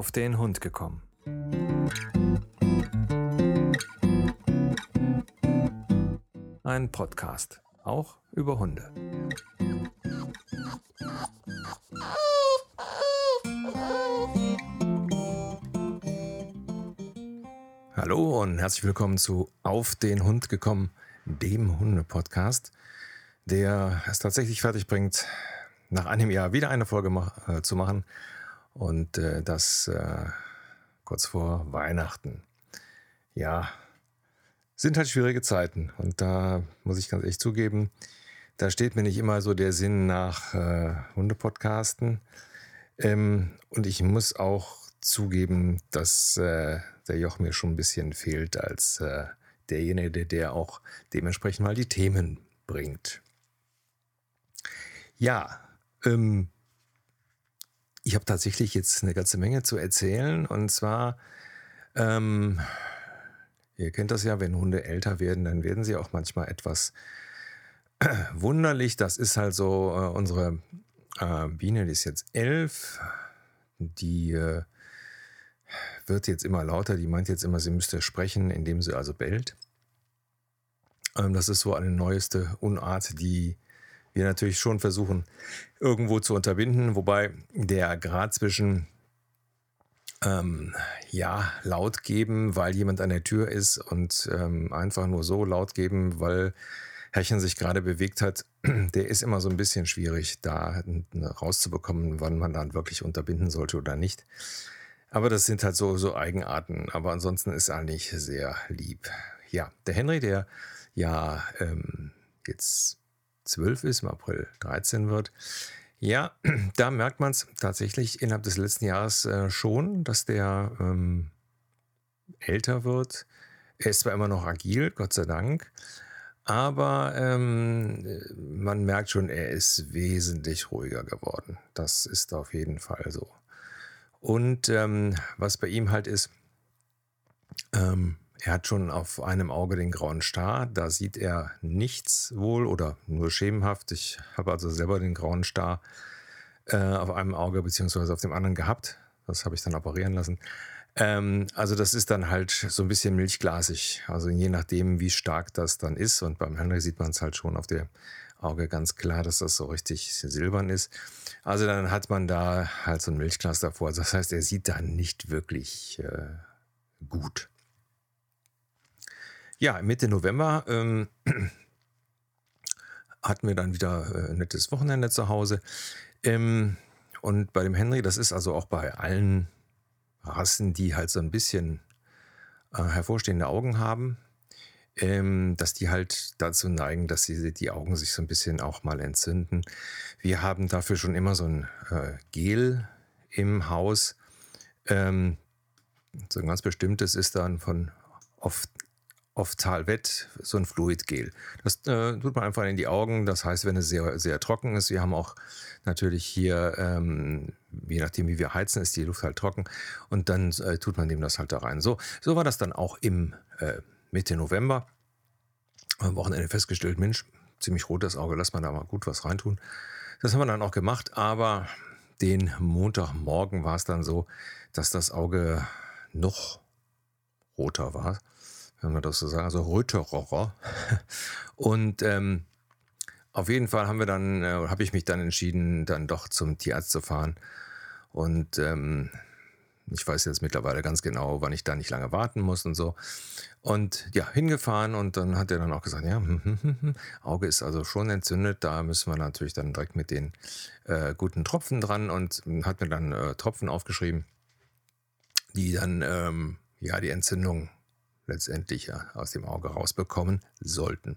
auf den Hund gekommen. Ein Podcast, auch über Hunde. Hallo und herzlich willkommen zu Auf den Hund gekommen, dem Hunde-Podcast, der es tatsächlich fertig bringt, nach einem Jahr wieder eine Folge mach, äh, zu machen und äh, das äh, kurz vor Weihnachten. Ja, sind halt schwierige Zeiten und da muss ich ganz ehrlich zugeben, da steht mir nicht immer so der Sinn nach äh, Hundepodcasten. Ähm, und ich muss auch zugeben, dass äh, der Joch mir schon ein bisschen fehlt als äh, derjenige, der auch dementsprechend mal die Themen bringt. Ja, ähm, ich habe tatsächlich jetzt eine ganze Menge zu erzählen. Und zwar, ähm, ihr kennt das ja, wenn Hunde älter werden, dann werden sie auch manchmal etwas wunderlich. Das ist halt so äh, unsere äh, Biene, die ist jetzt elf. Die äh, wird jetzt immer lauter. Die meint jetzt immer, sie müsste sprechen, indem sie also bellt. Ähm, das ist so eine neueste Unart, die wir natürlich schon versuchen irgendwo zu unterbinden, wobei der Grad zwischen ähm, ja, laut geben, weil jemand an der Tür ist und ähm, einfach nur so laut geben, weil Herrchen sich gerade bewegt hat, der ist immer so ein bisschen schwierig, da rauszubekommen, wann man dann wirklich unterbinden sollte oder nicht. Aber das sind halt so, so Eigenarten. Aber ansonsten ist eigentlich sehr lieb. Ja, der Henry, der ja ähm, jetzt 12 ist, im April 13 wird. Ja, da merkt man es tatsächlich innerhalb des letzten Jahres äh, schon, dass der ähm, älter wird. Er ist zwar immer noch agil, Gott sei Dank, aber ähm, man merkt schon, er ist wesentlich ruhiger geworden. Das ist auf jeden Fall so. Und ähm, was bei ihm halt ist, ähm, er hat schon auf einem Auge den grauen Star. Da sieht er nichts wohl oder nur schemenhaft. Ich habe also selber den grauen Star äh, auf einem Auge beziehungsweise auf dem anderen gehabt. Das habe ich dann operieren lassen. Ähm, also das ist dann halt so ein bisschen milchglasig. Also je nachdem, wie stark das dann ist. Und beim Henry sieht man es halt schon auf dem Auge ganz klar, dass das so richtig silbern ist. Also dann hat man da halt so ein Milchglas davor. Das heißt, er sieht da nicht wirklich äh, gut. Ja, Mitte November ähm, hatten wir dann wieder äh, ein nettes Wochenende zu Hause. Ähm, und bei dem Henry, das ist also auch bei allen Rassen, die halt so ein bisschen äh, hervorstehende Augen haben, ähm, dass die halt dazu neigen, dass sie die Augen sich so ein bisschen auch mal entzünden. Wir haben dafür schon immer so ein äh, Gel im Haus. Ähm, so ein ganz bestimmtes ist dann von oft auf Talvet so ein Fluidgel. Das äh, tut man einfach in die Augen. Das heißt, wenn es sehr, sehr trocken ist, wir haben auch natürlich hier, ähm, je nachdem wie wir heizen, ist die Luft halt trocken und dann äh, tut man dem das halt da rein. So, so war das dann auch im äh, Mitte November. Am Wochenende festgestellt, Mensch, ziemlich rot das Auge, lass mal da mal gut was reintun. Das haben wir dann auch gemacht, aber den Montagmorgen war es dann so, dass das Auge noch roter war wenn man das so sagen, also Röterocher. Und ähm, auf jeden Fall haben wir dann, äh, habe ich mich dann entschieden, dann doch zum Tierarzt zu fahren. Und ähm, ich weiß jetzt mittlerweile ganz genau, wann ich da nicht lange warten muss und so. Und ja, hingefahren und dann hat er dann auch gesagt, ja, hm, hm, hm, Auge ist also schon entzündet, da müssen wir natürlich dann direkt mit den äh, guten Tropfen dran und hat mir dann äh, Tropfen aufgeschrieben, die dann ähm, ja die Entzündung letztendlich aus dem Auge rausbekommen sollten.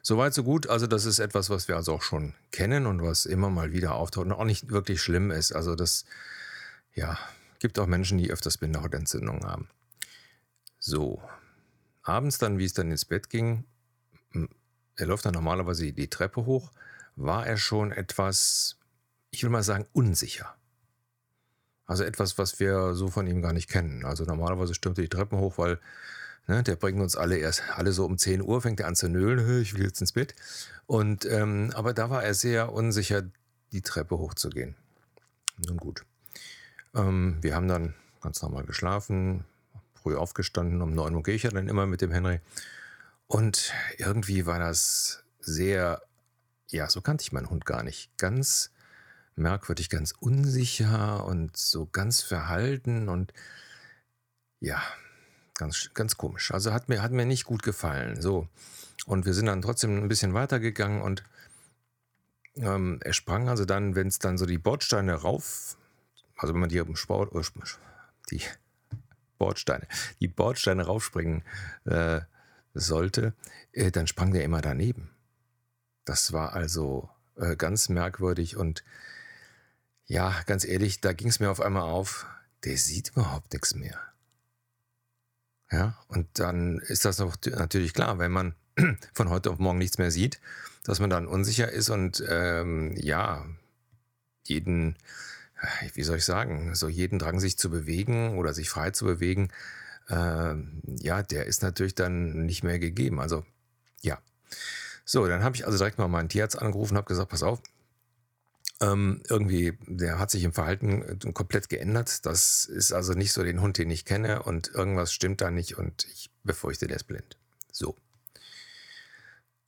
Soweit, so gut. Also das ist etwas, was wir also auch schon kennen und was immer mal wieder auftaucht und auch nicht wirklich schlimm ist. Also das, ja, gibt auch Menschen, die öfters Bindehautentzündungen haben. So, abends dann, wie es dann ins Bett ging, er läuft dann normalerweise die Treppe hoch, war er schon etwas, ich will mal sagen, unsicher. Also etwas, was wir so von ihm gar nicht kennen. Also normalerweise stürmt er die Treppen hoch, weil Ne, der bringt uns alle erst, alle so um 10 Uhr, fängt er an zu nölen, ich will jetzt ins Bett. Und, ähm, aber da war er sehr unsicher, die Treppe hochzugehen. Nun gut. Ähm, wir haben dann ganz normal geschlafen, früh aufgestanden, um 9 Uhr gehe ich ja dann immer mit dem Henry. Und irgendwie war das sehr, ja, so kannte ich meinen Hund gar nicht. Ganz merkwürdig, ganz unsicher und so ganz verhalten und ja, ganz, ganz komisch. Also hat mir, hat mir nicht gut gefallen. So. Und wir sind dann trotzdem ein bisschen weitergegangen und ähm, er sprang also dann, wenn es dann so die Bordsteine rauf, also wenn man die dem Sport, äh, die Bordsteine, die Bordsteine raufspringen äh, sollte, äh, dann sprang der immer daneben. Das war also äh, ganz merkwürdig und ja, ganz ehrlich, da ging es mir auf einmal auf, der sieht überhaupt nichts mehr. Ja, und dann ist das natürlich klar, wenn man von heute auf morgen nichts mehr sieht, dass man dann unsicher ist und ähm, ja, jeden, äh, wie soll ich sagen, so jeden Drang, sich zu bewegen oder sich frei zu bewegen, äh, ja, der ist natürlich dann nicht mehr gegeben. Also, ja. So, dann habe ich also direkt mal meinen Tierarzt angerufen und habe gesagt, pass auf, ähm, irgendwie, der hat sich im Verhalten äh, komplett geändert. Das ist also nicht so den Hund, den ich kenne und irgendwas stimmt da nicht und ich befürchte, der ist blind. So.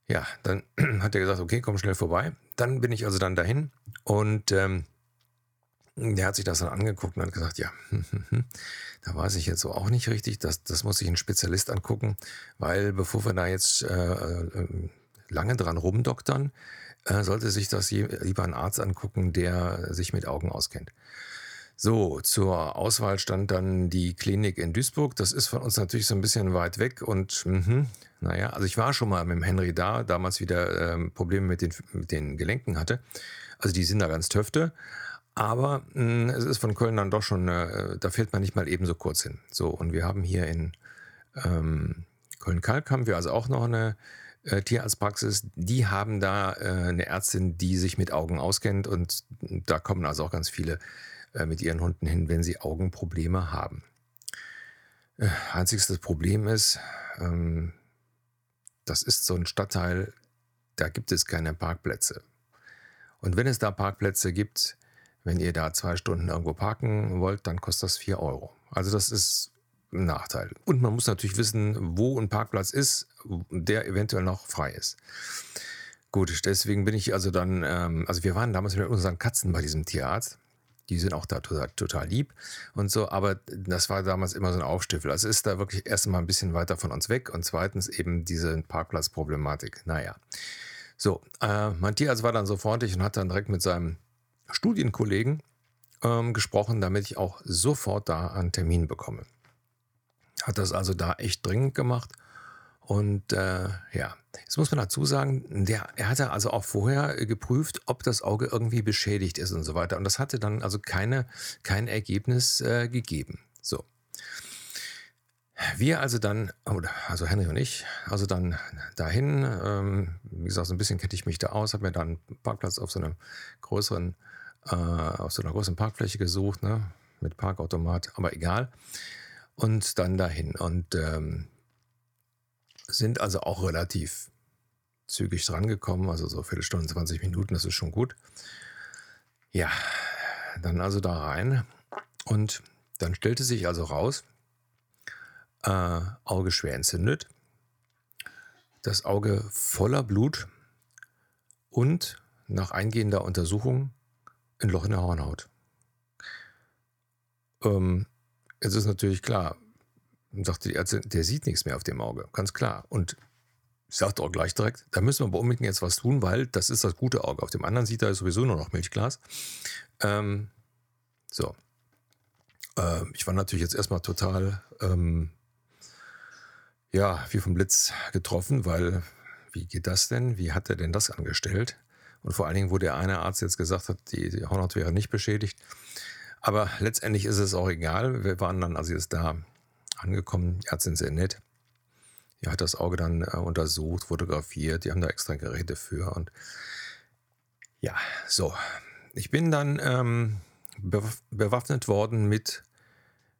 Ja, dann hat er gesagt, okay, komm schnell vorbei. Dann bin ich also dann dahin und ähm, der hat sich das dann angeguckt und hat gesagt, ja, da weiß ich jetzt so auch nicht richtig, das, das muss sich ein Spezialist angucken, weil bevor wir da jetzt äh, äh, lange dran rumdoktern, äh, sollte sich das lieber ein Arzt angucken, der sich mit Augen auskennt. So, zur Auswahl stand dann die Klinik in Duisburg. Das ist von uns natürlich so ein bisschen weit weg und mh, naja, also ich war schon mal mit dem Henry da, damals wieder ähm, Probleme mit den, mit den Gelenken hatte. Also die sind da ganz töfte. Aber mh, es ist von Köln dann doch schon, äh, da fährt man nicht mal ebenso kurz hin. So, und wir haben hier in ähm, Köln-Kalk haben wir also auch noch eine äh, Tierarztpraxis. Die haben da äh, eine Ärztin, die sich mit Augen auskennt und da kommen also auch ganz viele äh, mit ihren Hunden hin, wenn sie Augenprobleme haben. Äh, einziges Problem ist, ähm, das ist so ein Stadtteil, da gibt es keine Parkplätze. Und wenn es da Parkplätze gibt, wenn ihr da zwei Stunden irgendwo parken wollt, dann kostet das vier Euro. Also das ist ein Nachteil. Und man muss natürlich wissen, wo ein Parkplatz ist, der eventuell noch frei ist. Gut, deswegen bin ich also dann, ähm, also wir waren damals mit unseren Katzen bei diesem Tierarzt. Die sind auch da total, total lieb und so, aber das war damals immer so ein Aufstiefel. Also ist da wirklich erstmal ein bisschen weiter von uns weg und zweitens eben diese Parkplatzproblematik. Naja. So, äh, mein Tierarzt war dann so freundlich und hat dann direkt mit seinem Studienkollegen ähm, gesprochen, damit ich auch sofort da einen Termin bekomme. Hat das also da echt dringend gemacht und äh, ja, jetzt muss man dazu sagen, der, er hatte also auch vorher geprüft, ob das Auge irgendwie beschädigt ist und so weiter. Und das hatte dann also keine, kein Ergebnis äh, gegeben. So. Wir also dann, also Henry und ich, also dann dahin, ähm, wie gesagt, so ein bisschen kenne ich mich da aus, habe mir dann einen Parkplatz auf so einem größeren, äh, auf so einer großen Parkfläche gesucht, ne, mit Parkautomat, aber egal. Und dann dahin. Und ähm, sind also auch relativ zügig drangekommen, also so Viertelstunde, 20 Minuten, das ist schon gut. Ja, dann also da rein und dann stellte sich also raus, äh, Auge schwer entzündet, das Auge voller Blut und nach eingehender Untersuchung ein Loch in der Hornhaut. Ähm, jetzt ist natürlich klar, und sagte die Ärztin, der sieht nichts mehr auf dem Auge, ganz klar. Und ich sagte auch gleich direkt, da müssen wir aber unbedingt jetzt was tun, weil das ist das gute Auge. Auf dem anderen sieht er sowieso nur noch Milchglas. Ähm, so. Äh, ich war natürlich jetzt erstmal total, ähm, ja, wie vom Blitz getroffen, weil wie geht das denn? Wie hat er denn das angestellt? Und vor allen Dingen, wo der eine Arzt jetzt gesagt hat, die, die Hornhaut wäre nicht beschädigt. Aber letztendlich ist es auch egal. Wir waren dann also jetzt da angekommen. Die Ärztin sehr nett. Die hat das Auge dann äh, untersucht, fotografiert. Die haben da extra Geräte für. Und ja, so. Ich bin dann ähm, bewaffnet worden mit,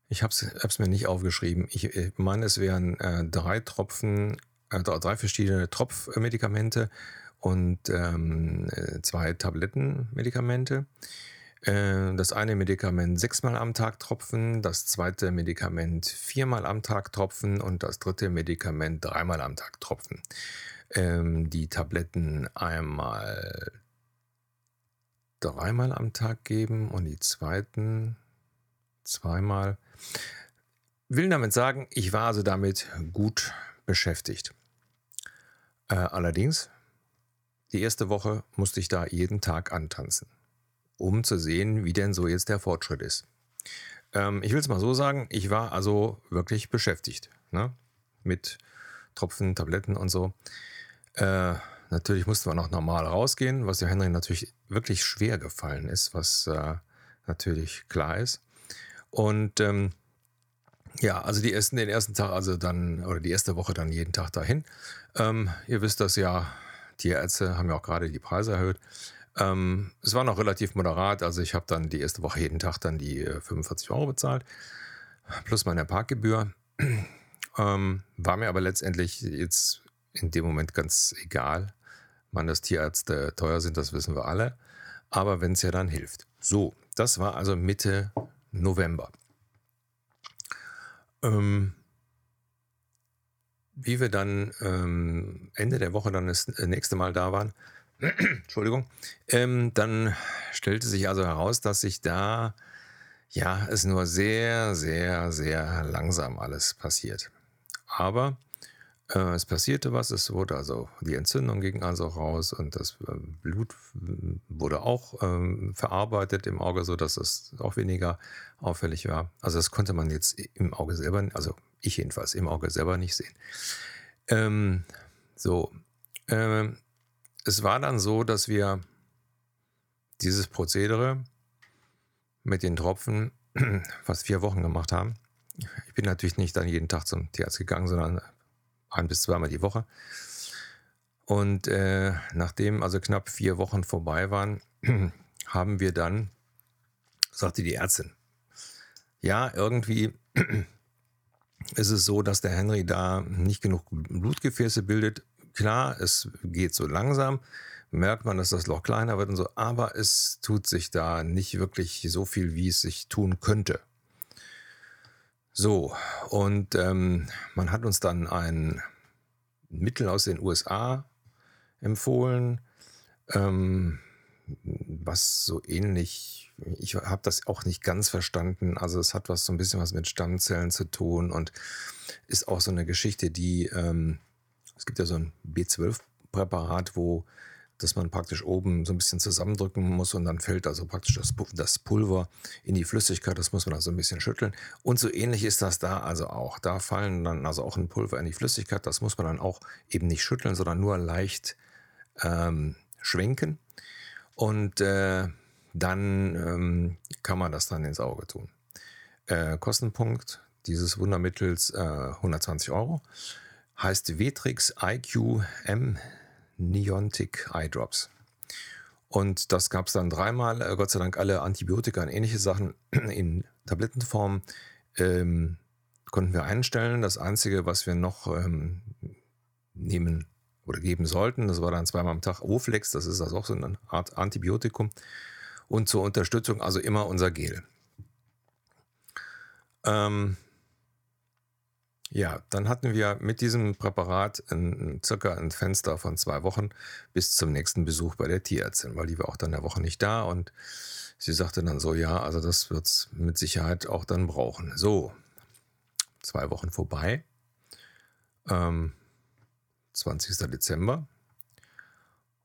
ich habe es mir nicht aufgeschrieben, ich, ich meine, es wären äh, drei Tropfen, äh, drei verschiedene Tropfmedikamente und ähm, zwei Tablettenmedikamente. Äh, das eine Medikament sechsmal am Tag tropfen, das zweite Medikament viermal am Tag tropfen und das dritte Medikament dreimal am Tag tropfen. Ähm, die Tabletten einmal dreimal am Tag geben und die zweiten zweimal. Will damit sagen, ich war also damit gut beschäftigt. Äh, allerdings, die erste Woche musste ich da jeden Tag antanzen, um zu sehen, wie denn so jetzt der Fortschritt ist. Ähm, ich will es mal so sagen, ich war also wirklich beschäftigt ne? mit Tropfen, Tabletten und so. Äh, natürlich mussten wir noch normal rausgehen, was dem Henry natürlich wirklich schwer gefallen ist, was äh, natürlich klar ist. Und ähm, ja, also die ersten, den ersten Tag, also dann, oder die erste Woche dann jeden Tag dahin. Ähm, ihr wisst das ja, die Ärzte haben ja auch gerade die Preise erhöht. Ähm, es war noch relativ moderat, also ich habe dann die erste Woche jeden Tag dann die 45 äh, Euro bezahlt, plus meine Parkgebühr. Ähm, war mir aber letztendlich jetzt in dem Moment ganz egal. Man, dass Tierärzte teuer sind, das wissen wir alle. Aber wenn es ja dann hilft. So, das war also Mitte November. Ähm, wie wir dann ähm, Ende der Woche dann das äh, nächste Mal da waren, Entschuldigung, ähm, dann stellte sich also heraus, dass sich da ja es nur sehr, sehr, sehr langsam alles passiert. Aber äh, es passierte was, es wurde also, die Entzündung ging also raus und das äh, Blut wurde auch ähm, verarbeitet im Auge, sodass es auch weniger auffällig war. Also das konnte man jetzt im Auge selber, also ich jedenfalls im Auge selber nicht sehen. Ähm, so, ähm, es war dann so, dass wir dieses Prozedere mit den Tropfen fast vier Wochen gemacht haben. Ich bin natürlich nicht dann jeden Tag zum Tierarzt gegangen, sondern ein bis zweimal die Woche. Und äh, nachdem also knapp vier Wochen vorbei waren, haben wir dann, sagte die Ärztin, ja, irgendwie ist es so, dass der Henry da nicht genug Blutgefäße bildet. Klar, es geht so langsam, merkt man, dass das Loch kleiner wird und so, aber es tut sich da nicht wirklich so viel, wie es sich tun könnte. So, und ähm, man hat uns dann ein Mittel aus den USA empfohlen, ähm, was so ähnlich, ich habe das auch nicht ganz verstanden, also es hat was so ein bisschen was mit Stammzellen zu tun und ist auch so eine Geschichte, die, ähm, es gibt ja so ein B12-Präparat, wo dass man praktisch oben so ein bisschen zusammendrücken muss und dann fällt also praktisch das, das Pulver in die Flüssigkeit. Das muss man also ein bisschen schütteln. Und so ähnlich ist das da also auch. Da fallen dann also auch ein Pulver in die Flüssigkeit. Das muss man dann auch eben nicht schütteln, sondern nur leicht ähm, schwenken. Und äh, dann ähm, kann man das dann ins Auge tun. Äh, Kostenpunkt dieses Wundermittels äh, 120 Euro. Heißt Vetrix IQ M Neontic Eye Drops. Und das gab es dann dreimal, äh, Gott sei Dank alle Antibiotika und ähnliche Sachen in Tablettenform ähm, konnten wir einstellen. Das Einzige, was wir noch ähm, nehmen oder geben sollten, das war dann zweimal am Tag Oflex, das ist also auch so eine Art Antibiotikum. Und zur Unterstützung also immer unser Gel. Ähm, ja, dann hatten wir mit diesem Präparat ein, circa ein Fenster von zwei Wochen bis zum nächsten Besuch bei der Tierärztin, weil die war auch dann eine Woche nicht da und sie sagte dann so, ja, also das wird es mit Sicherheit auch dann brauchen. So, zwei Wochen vorbei, ähm, 20. Dezember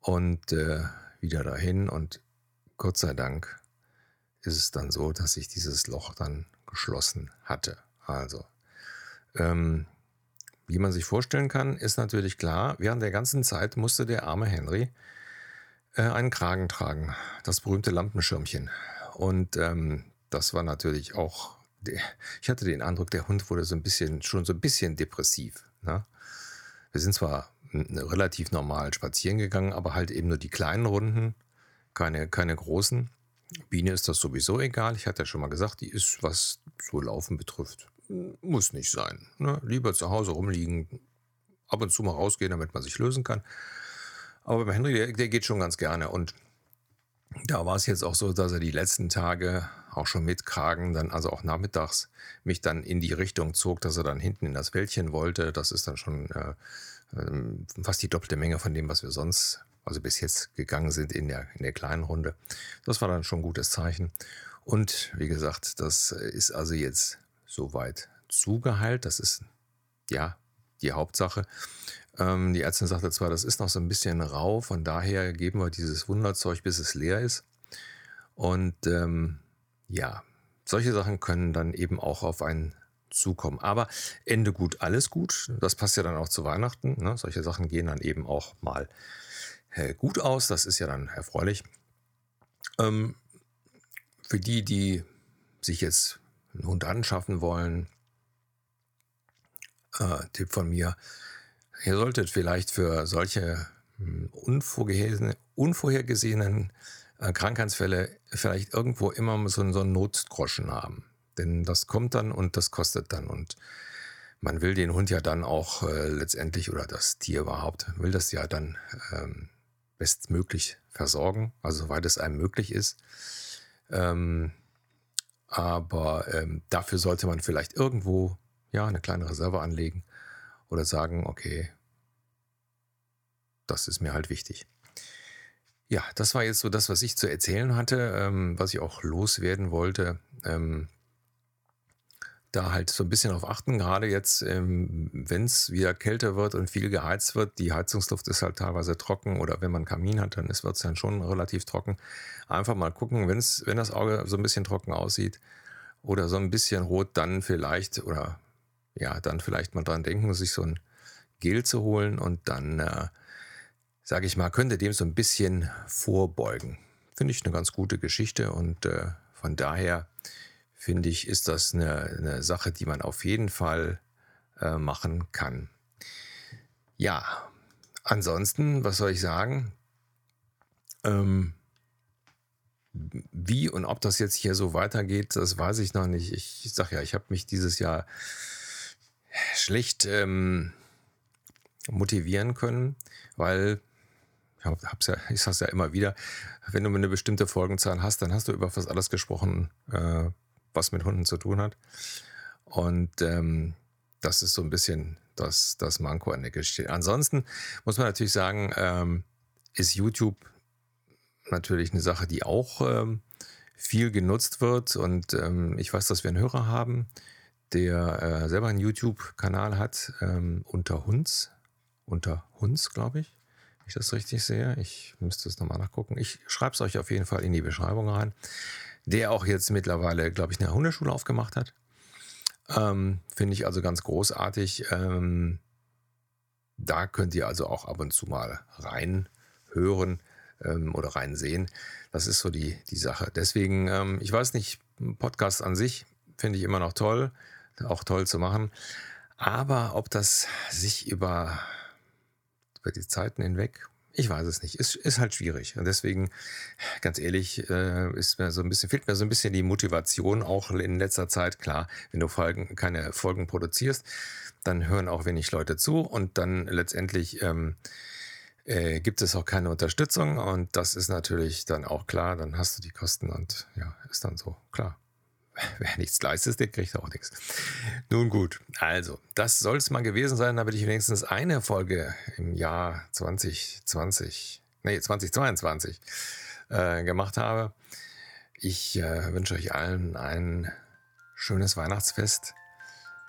und äh, wieder dahin und Gott sei Dank ist es dann so, dass sich dieses Loch dann geschlossen hatte. Also ähm, wie man sich vorstellen kann, ist natürlich klar, während der ganzen Zeit musste der arme Henry äh, einen Kragen tragen, das berühmte Lampenschirmchen. Und ähm, das war natürlich auch, ich hatte den Eindruck, der Hund wurde so ein bisschen, schon so ein bisschen depressiv. Ne? Wir sind zwar relativ normal spazieren gegangen, aber halt eben nur die kleinen Runden, keine, keine großen. Biene ist das sowieso egal. Ich hatte ja schon mal gesagt, die ist, was so Laufen betrifft, muss nicht sein. Ne? Lieber zu Hause rumliegen, ab und zu mal rausgehen, damit man sich lösen kann. Aber beim Henry, der, der geht schon ganz gerne. Und da war es jetzt auch so, dass er die letzten Tage auch schon mit Kragen, dann also auch nachmittags, mich dann in die Richtung zog, dass er dann hinten in das Wäldchen wollte. Das ist dann schon äh, ähm, fast die doppelte Menge von dem, was wir sonst, also bis jetzt gegangen sind in der, in der kleinen Runde. Das war dann schon ein gutes Zeichen. Und wie gesagt, das ist also jetzt soweit zugeheilt. Das ist ja die Hauptsache. Ähm, die Ärztin sagte zwar, das ist noch so ein bisschen rau, von daher geben wir dieses Wunderzeug, bis es leer ist. Und ähm, ja, solche Sachen können dann eben auch auf einen zukommen. Aber Ende gut, alles gut. Das passt ja dann auch zu Weihnachten. Ne? Solche Sachen gehen dann eben auch mal äh, gut aus. Das ist ja dann erfreulich. Ähm, für die, die sich jetzt einen Hund anschaffen wollen, äh, Tipp von mir, ihr solltet vielleicht für solche hm, unvorhergesehenen, unvorhergesehenen äh, Krankheitsfälle vielleicht irgendwo immer so, so einen Notgroschen haben. Denn das kommt dann und das kostet dann. Und man will den Hund ja dann auch äh, letztendlich oder das Tier überhaupt, will das ja dann ähm, bestmöglich versorgen, also soweit es einem möglich ist. Ähm, aber ähm, dafür sollte man vielleicht irgendwo ja eine kleine Reserve anlegen oder sagen, okay, das ist mir halt wichtig. Ja, das war jetzt so das, was ich zu erzählen hatte, ähm, was ich auch loswerden wollte. Ähm, da halt so ein bisschen auf achten, gerade jetzt, ähm, wenn es wieder kälter wird und viel geheizt wird. Die Heizungsluft ist halt teilweise trocken oder wenn man einen Kamin hat, dann wird es dann schon relativ trocken. Einfach mal gucken, wenn's, wenn das Auge so ein bisschen trocken aussieht oder so ein bisschen rot, dann vielleicht oder ja, dann vielleicht mal dran denken, sich so ein Gel zu holen und dann äh, sage ich mal, könnte dem so ein bisschen vorbeugen. Finde ich eine ganz gute Geschichte und äh, von daher finde ich, ist das eine, eine, Sache, die man auf jeden Fall äh, machen kann. Ja, ansonsten, was soll ich sagen? Ähm, wie und ob das jetzt hier so weitergeht, das weiß ich noch nicht. Ich sage ja, ich habe mich dieses Jahr schlecht ähm, motivieren können, weil hab's ja, ich sag's ja immer wieder, wenn du eine bestimmte Folgenzahl hast, dann hast du über fast alles gesprochen, äh, was mit Hunden zu tun hat. Und ähm, das ist so ein bisschen das, das Manko an der Geschichte. Ansonsten muss man natürlich sagen, ähm, ist YouTube natürlich eine Sache, die auch ähm, viel genutzt wird. Und ähm, ich weiß, dass wir einen Hörer haben, der äh, selber einen YouTube-Kanal hat ähm, unter Hunds, unter Hunds, glaube ich ich das richtig sehe. Ich müsste es nochmal nachgucken. Ich schreibe es euch auf jeden Fall in die Beschreibung rein. Der auch jetzt mittlerweile, glaube ich, eine Hundeschule aufgemacht hat. Ähm, Finde ich also ganz großartig. Ähm, da könnt ihr also auch ab und zu mal reinhören ähm, oder reinsehen. Das ist so die, die Sache. Deswegen, ähm, ich weiß nicht, Podcast an sich finde ich immer noch toll, auch toll zu machen. Aber ob das sich über über die Zeiten hinweg? Ich weiß es nicht. Ist, ist halt schwierig. Und deswegen, ganz ehrlich, äh, ist mir so ein bisschen, fehlt mir so ein bisschen die Motivation auch in letzter Zeit. Klar, wenn du Folgen, keine Folgen produzierst, dann hören auch wenig Leute zu und dann letztendlich ähm, äh, gibt es auch keine Unterstützung und das ist natürlich dann auch klar. Dann hast du die Kosten und ja, ist dann so klar. wer nichts leistet, der kriegt auch nichts. Nun gut, also, das soll es mal gewesen sein, damit ich wenigstens eine Folge im Jahr 2020, nee, 2022 äh, gemacht habe. Ich äh, wünsche euch allen ein schönes Weihnachtsfest,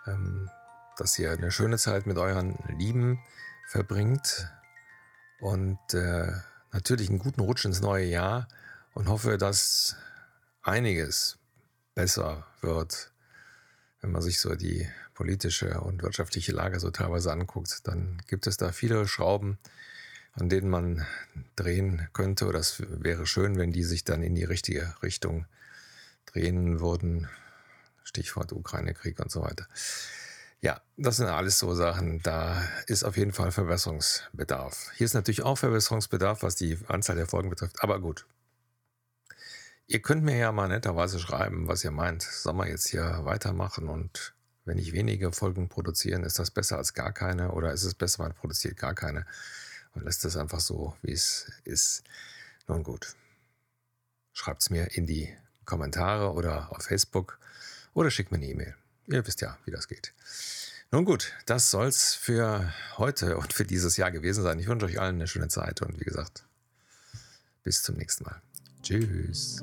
ähm, dass ihr eine schöne Zeit mit euren Lieben verbringt und äh, natürlich einen guten Rutsch ins neue Jahr und hoffe, dass einiges besser wird. Wenn man sich so die politische und wirtschaftliche Lage so teilweise anguckt, dann gibt es da viele Schrauben, an denen man drehen könnte. Oder es wäre schön, wenn die sich dann in die richtige Richtung drehen würden. Stichwort Ukraine-Krieg und so weiter. Ja, das sind alles so Sachen, da ist auf jeden Fall Verbesserungsbedarf. Hier ist natürlich auch Verbesserungsbedarf, was die Anzahl der Folgen betrifft, aber gut, Ihr könnt mir ja mal netterweise schreiben, was ihr meint. Sollen wir jetzt hier weitermachen und wenn ich wenige Folgen produzieren, ist das besser als gar keine oder ist es besser, man produziert gar keine und lässt es einfach so, wie es ist. Nun gut. schreibt es mir in die Kommentare oder auf Facebook oder schickt mir eine E-Mail. Ihr wisst ja, wie das geht. Nun gut, das soll's für heute und für dieses Jahr gewesen sein. Ich wünsche euch allen eine schöne Zeit und wie gesagt, bis zum nächsten Mal. Tschüss.